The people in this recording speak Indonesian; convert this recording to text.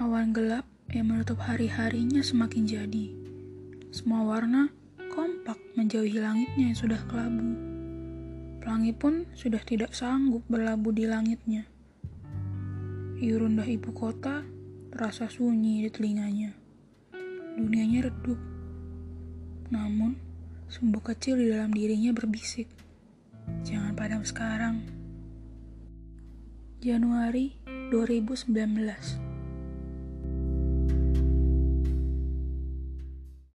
Awan gelap yang menutup hari-harinya semakin jadi. Semua warna kompak menjauhi langitnya yang sudah kelabu. Pelangi pun sudah tidak sanggup berlabuh di langitnya. Iurundah ibu kota terasa sunyi di telinganya. Dunianya redup. Namun, sumbu kecil di dalam dirinya berbisik. Jangan padam sekarang. Januari 2019